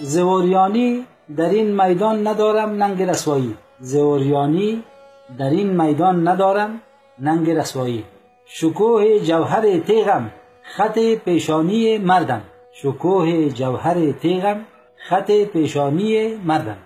زوریانی در این میدان ندارم ننگ رسوایی. زوریانی در این میدان ندارم ننگ رسوایی. شکوه جوهر تیغم خط پیشانی مردم. شکوه جوهر تیغم خط پیشانی مردم.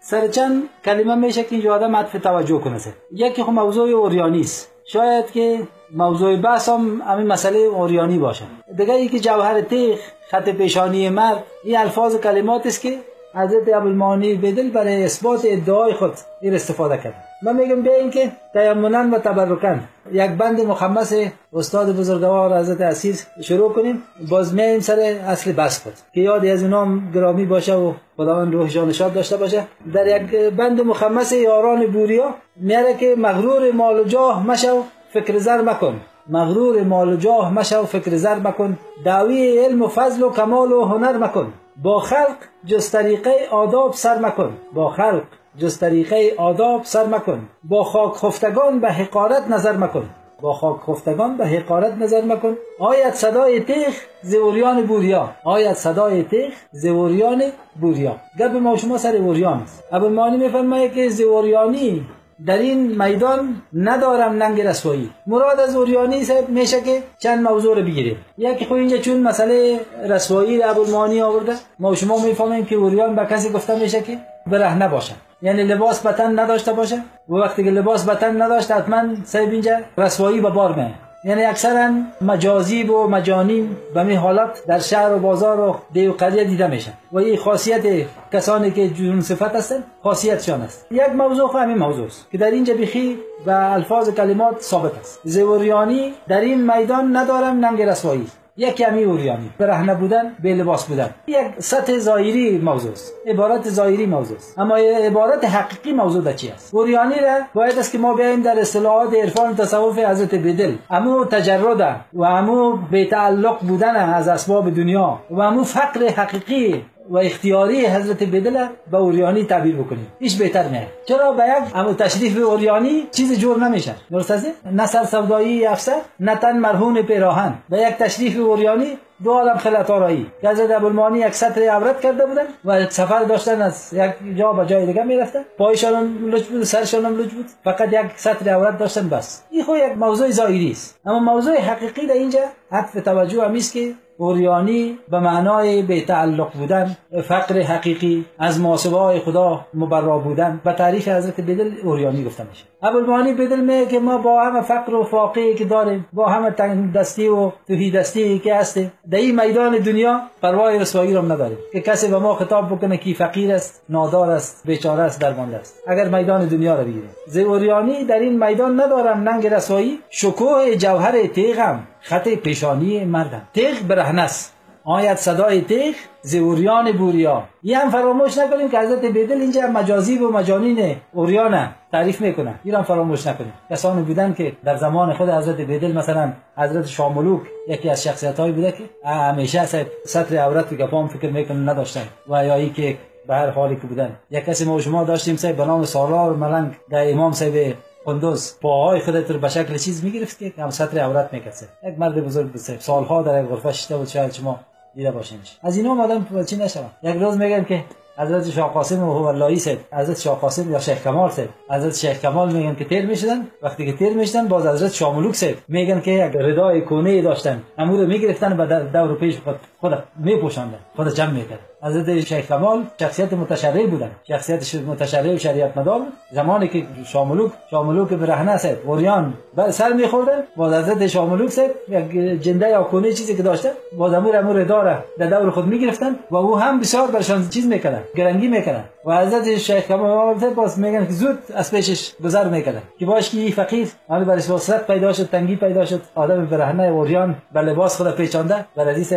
سر چند کلمه میشه که اینجا آدم عطف توجه کنه. یکی خب موضوع اوریانی شاید که موضوع بحث هم همین مسئله اوریانی باشه. دیگه ای که جوهر تیغ خط پیشانی مرد این الفاظ کلمات است که حضرت ابوالمانی بدل برای اثبات ادعای خود این استفاده کرد. من میگم به اینکه تیمنن و تبرکن یک بند مخمس استاد بزرگوار حضرت اسیر شروع کنیم. باز میایم سر اصل بس که یادی از اونام گرامی باشه و خداوند روحشان شاد داشته باشه. در یک بند مخمس یاران بوریا میاره که مغرور مال و جاه مشو. فکر زر مکن. مغرور مال و جاه مشو فکر زر مکن. دعوی علم و فضل و کمال و هنر مکن. با خلق جز طریقه آداب سر مکن. با خلق جز طریقه آداب سر مکن. با خاک خفتگان به حقارت نظر مکن. با خاک خفتگان به حقارت نظر مکن. آید صدای تیخ زوریان بوریا. آید صدای تیخ زوریان بوریا. گپ ما شما سر اوریان است. ابو مانی میفرماید که زوریانی در این میدان ندارم ننگ رسوایی. مراد از اوریانی صاحب میشه که چند موضوع رو بگیریم. یکی خب اینجا چون مسئله رسوایی رو ابوالمانی آورده ما شما می‌فهمیم که اوریان به کسی گفته میشه که برهنه باشه یعنی لباس بتن نداشته باشه. و وقتی که لباس بتن نداشته حتما صاحب اینجا رسوایی به بار میه یعنی اکثرا مجازیب و مجانین به می حالت در شهر و بازار و دیو قریه دیده میشن. و این خاصیت کسانی که جنون صفت هستن خاصیتشان است. یک موضوع خب همین موضوع است که در اینجا بخی و الفاظ کلمات ثابت است. زوریانی در این میدان ندارم ننگ رسوایی. یک کمی اوریانی. برهنه بودن به لباس بودن. یک سطح ظاهری موضوع است. عبارت ظاهری موضوع است. اما عبارت حقیقی موضوع در چی است؟ اوریانی را باید است که ما بیایم در اصطلاحات عرفان تصوف حضرت بدل. امو تجرد و امو به تعلق بودن از اسباب دنیا و امو فقر حقیقی و اختیاری حضرت بدل به اوریانی تعبیر بکنیم. هیچ بهتر نه چرا به یک اما تشریف اوریانی چیز جور نمیشه؟ درست است نه سر سودایی افسر نه تن مرهون پیراهن. به یک تشریف اوریانی دو عالم خلط آرایی که حضرت ابوالمانی یک سطر عورت کرده بودن و سفر داشتن از یک جا به جای دیگه می‌رفتن. پایشان هم لج بود سرشان هم لج بود. فقط یک سطر عورت داشتن بس. این خو یک موضوع ظاهری است. اما موضوع حقیقی در اینجا عطف توجه همیست که اوریانی به معنای به تعلق بودن فقر حقیقی از محاسبه های خدا مبرا بودن به تعریف حضرت بدل اوریانی گفته میشه. ابوالمعانی بدل میگه که ما با همه فقر و فاقه که داریم با همه تنگ دستی و توهی دستی که هستیم در این میدان دنیا پروای رسوایی رو نداریم. که کسی به ما خطاب بکنه کی فقیر است نادار است بیچاره است درمانده است. اگر میدان دنیا رو بگیریم. زوریانی در این میدان ندارم ننگ رسوایی شکوه جوهر تیغم خط پیشانی مردم. تیغ برهنه است آید صدای تیغ زوریان بوریا. یه هم فراموش نکنیم که حضرت بیدل اینجا مجازی و مجانین اوریان تعریف می‌کنه این هم فراموش نکنیم. کسانی بودن که در زمان خود حضرت بیدل مثلا حضرت شاملوک یکی از شخصیت هایی بوده که همیشه سطر عورت که پام فکر می‌کنه نداشتن. و یا ای که به هر حالی که بودن. یک کسی ما شما داشتیم سه به نام سالار ملنگ در امام صاحب قندوز. پاهای خودت رو به شکل چیز می‌گرفت که هم سطر عورت می‌کرد یک مرد بزرگ بود سالها در غرفه شده بود شاید شما دیده باشینش از اینا آدم چی نشوم یک روز میگن که حضرت شاه قاسم و هوالایی سید حضرت شاه قاسم یا شیخ کمال سید. حضرت شیخ کمال میگن که تیر می‌شدن. وقتی که تیر می‌شدن باز حضرت شاه ملوک سید. میگن که یک ردای کونه داشتن. امور می‌گرفتن و دور پیش خود خود میپوشاندن خود جمع می‌کرد. حضرت شیخ کمال شخصیت متشرع بودن. شخصیت متشرع و شریعت مدار زمانی که شاملوک شاملوک برهنه سید اوریان بر سر میخوردن با حضرت شاملوک سید یک جنده یا کونه چیزی که داشته با امور امور داره در دور خود می‌گرفتن و او هم بسیار برشان چیز می‌کردن گرنگی می‌کردن. و حضرت شیخ کمال سید باز میگن که زود از پیشش گذر می‌کردن. که باش که فقیر حالا برش وسط پیدا شد تنگی پیدا شد. آدم برهنه اوریان به لباس خود پیچانده بر حدیث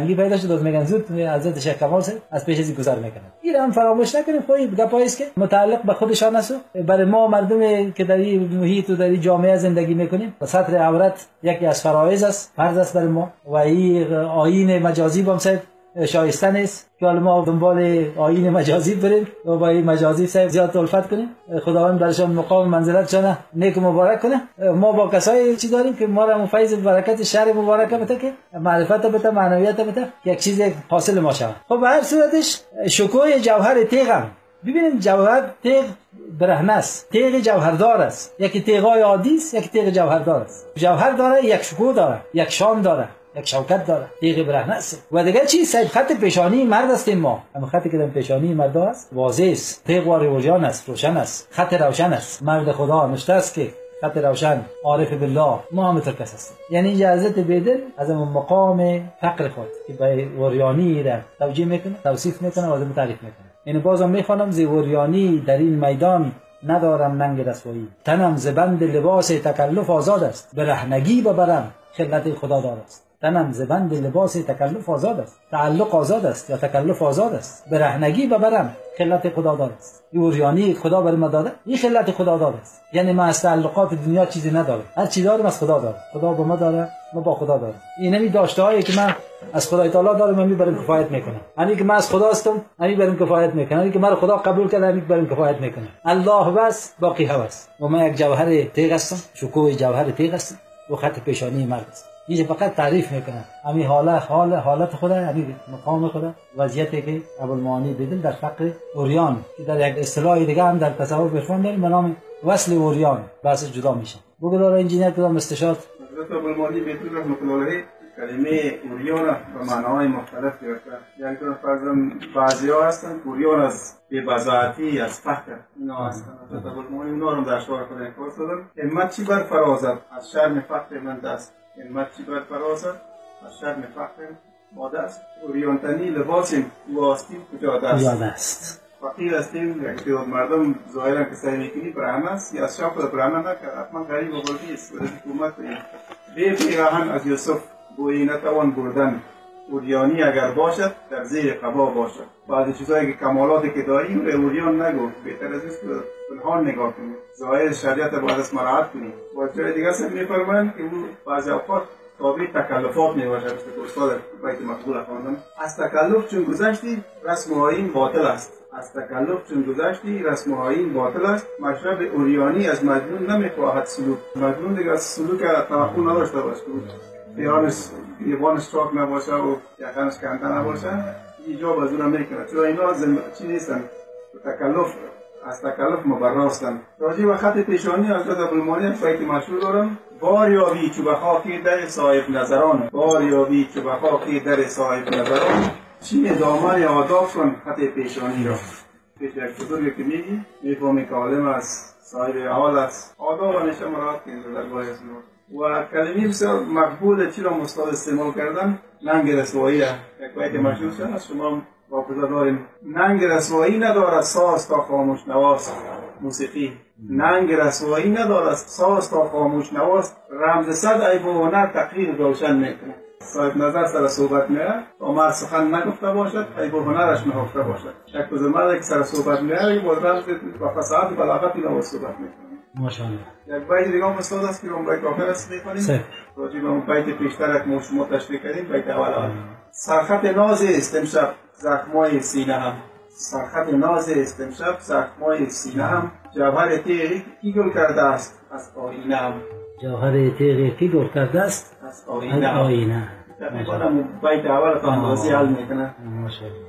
دلتنگی پیدا شد باز میگن زود حضرت شیخ کمال از پیش ازی گذر می‌کنن. این هم فراموش نکنیم خب گپایی که متعلق به خودشان است. برای ما مردم که در این محیط و در این جامعه زندگی می‌کنیم و سطر عورت یکی از فرایض است فرض است برای ما. و این آیین مجازی بام سید شایسته نیست که حالا ما دنبال آین مجازی بریم و با این مجازی زیاد الفت کنیم. خداوند برشان مقام منزلت نیک مبارک کنه. ما با کسایی چی داریم که ما را فیض برکت شهر مبارکه بده که معرفت بده معنویت بده یک چیز حاصل ما شود. خب به هر صورتش شکوه جوهر تیغم ببینیم جوهر تیغ برهنه است. تیغ جوهردار است. یکی تیغای عادی است یکی تیغ جوهردار است. جوهر داره یک شکوه داره یک شان داره. یک شوکت داره. تیغ برهنه است. و دیگه چی؟ سید خط پیشانی مرد است ما. اما خطی که در پیشانی مرد است واضح است. تیغ و روشن است روشن است. خط روشن است. مرد خدا نشته است که خط روشن عارف بالله محمد کس است. یعنی اجازت بدل از مقام فقر خود که به وریانی را توجیه می‌کنه توصیف می‌کنه و تعریف می‌کنه. این بازم می‌خوانم زیوریانی در این میدان ندارم ننگ رسوایی. تنم زبند لباس تکلف آزاد است. برهنگی ببرم خلت خدا دار تنم زبند لباس تکلف آزاد است تعلق آزاد است یا تکلف آزاد است؟ برهنگی ببرم خلت خدا دار است. یوریانی خدا بر ما داده این خلت خدا دار است. یعنی ما از تعلقات دنیا چیزی ندارم هر چی دارم از خدا دارم خدا با ما داره ما با خدا دارم این نمی داشته هایی که من از خدای تعالی دارم من برم کفایت می‌کنم. یعنی که من از خدا هستم همین برم کفایت می‌کنم. یعنی که من خدا قبول کرده همین برم کفایت می‌کنم. الله بس باقی هست و من یک جوهر تیغ هستم شکوه جوهر تیغ هستم. و خط پیشانی مرد است اینجا فقط تعریف می‌کنه. همین حالت حال حالت خود همین مقام خود وضعیتی که ابوالمعانی دیدن در فقر اوریان. که در یک اصطلاح دیگه هم در تصور بفهم داریم به نام وصل اوریان. بحث جدا میشه. بگذار انجینیر کدام استشاد حضرت ابوالمعانی بیتون رحمت الله کلمه اوریان به معناهای مختلف گرفته یعنی که فرضاً بعضی ها هستن اوریان از بزاعتی از فقر اینا هستن. حضرت ابوالمعانی اونا رو در خود انکار دادن همت چی بر فرازد از شرم فقر من دست. همت چی بر فرازد از شرم فقر ما دست اوریانتنی لباسیم واسطیم کجا دست؟ فقیر هستیم یک مردم ظاهرا که سعی می‌کنی برهنه است. یا از شاپ برهنه نکرد. حتما غریب و غربی است. و حکومت پیراهن از یوسف گویی نتوان بردن. اوریانی اگر باشد در زیر قبا باشد. بعضی چیزهایی که کمالاتی که داریم به اوریان نگو. بهتر از است که پنهان نگاه کنیم. ظاهر شریعت باید از مراعت کنیم. با جای دیگه هم میفرمایند که او بعضی اوقات تابع تکلفات می باشد که استاد بیت مقبول خواندم از تکلف چون گذشتی رسم و آیین باطل است. از تکلف چون گذشتی رسم و آیین باطل است. مشرب اوریانی از مجنون نمی‌خواهد سلوک. مجنون دیگه از سلوک توقع نداشته باشه. پیانش یوانش چاک نباشه و یقنش کنده نباشه ایجاب از اون می‌کنه. چون اینا. چی نیستن؟ تکلف. از تکلف مبراستن راجی و خط پیشانی از داد ابوالمانی بیت مشهور دارم. بار یابی چو به خاکی در صاحب نظران. بار یابی چو به خاکی در صاحب نظران. چین دامن آداب کن خط پیشانی را. پیش یک بزرگ که میگی؟ می‌فهمی که عالم است صاحب حال است. آداب همیشه مراد کنید در بای و کلمه بسیار مقبول چی را مستاد استعمال کردن؟ ننگ رسوایی یک باید مشهور شد. از شما واقعا داریم. ننگ رسوایی ندارد ساز تا خاموش نواست موسیقی. ننگ رسوایی ندارد ساز تا خاموش نواست رمز صد عیب و هنر تقریر روشن می‌کنه صاحب نظر سر صحبت میره و مرد سخن نگفته باشد عیب و هنرش نهفته باشد. یک بزر مرد که سر صحبت میره با رمز و فساد بلاغت اینا صحبت می‌کنه ماشاءالله. یک بیت دیگه هم استاد است که اون بیت آخر است می‌کنیم راجع به اون بیت پیشتر که شما تشریح کردیم بیت اول سرخط ناز است امشب زخمای سینه هم. سرخط ناز است امشب زخمای سینه هم. جوهر تیغی کی گل کرده است؟ از آینه هم. جوهر تیغی کی گل کرده است؟ از آینه هم. آینه بیت اول تا اندازی حل می‌کنه. ماشاءالله.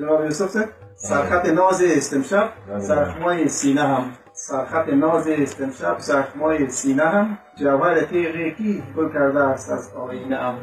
جناب یوسف سرخط ناز است امشب زخمای سینه هم. سرخط ناز است امشب زخمای سینه هم جوهر تیغی کی گل کرده است از آینه هم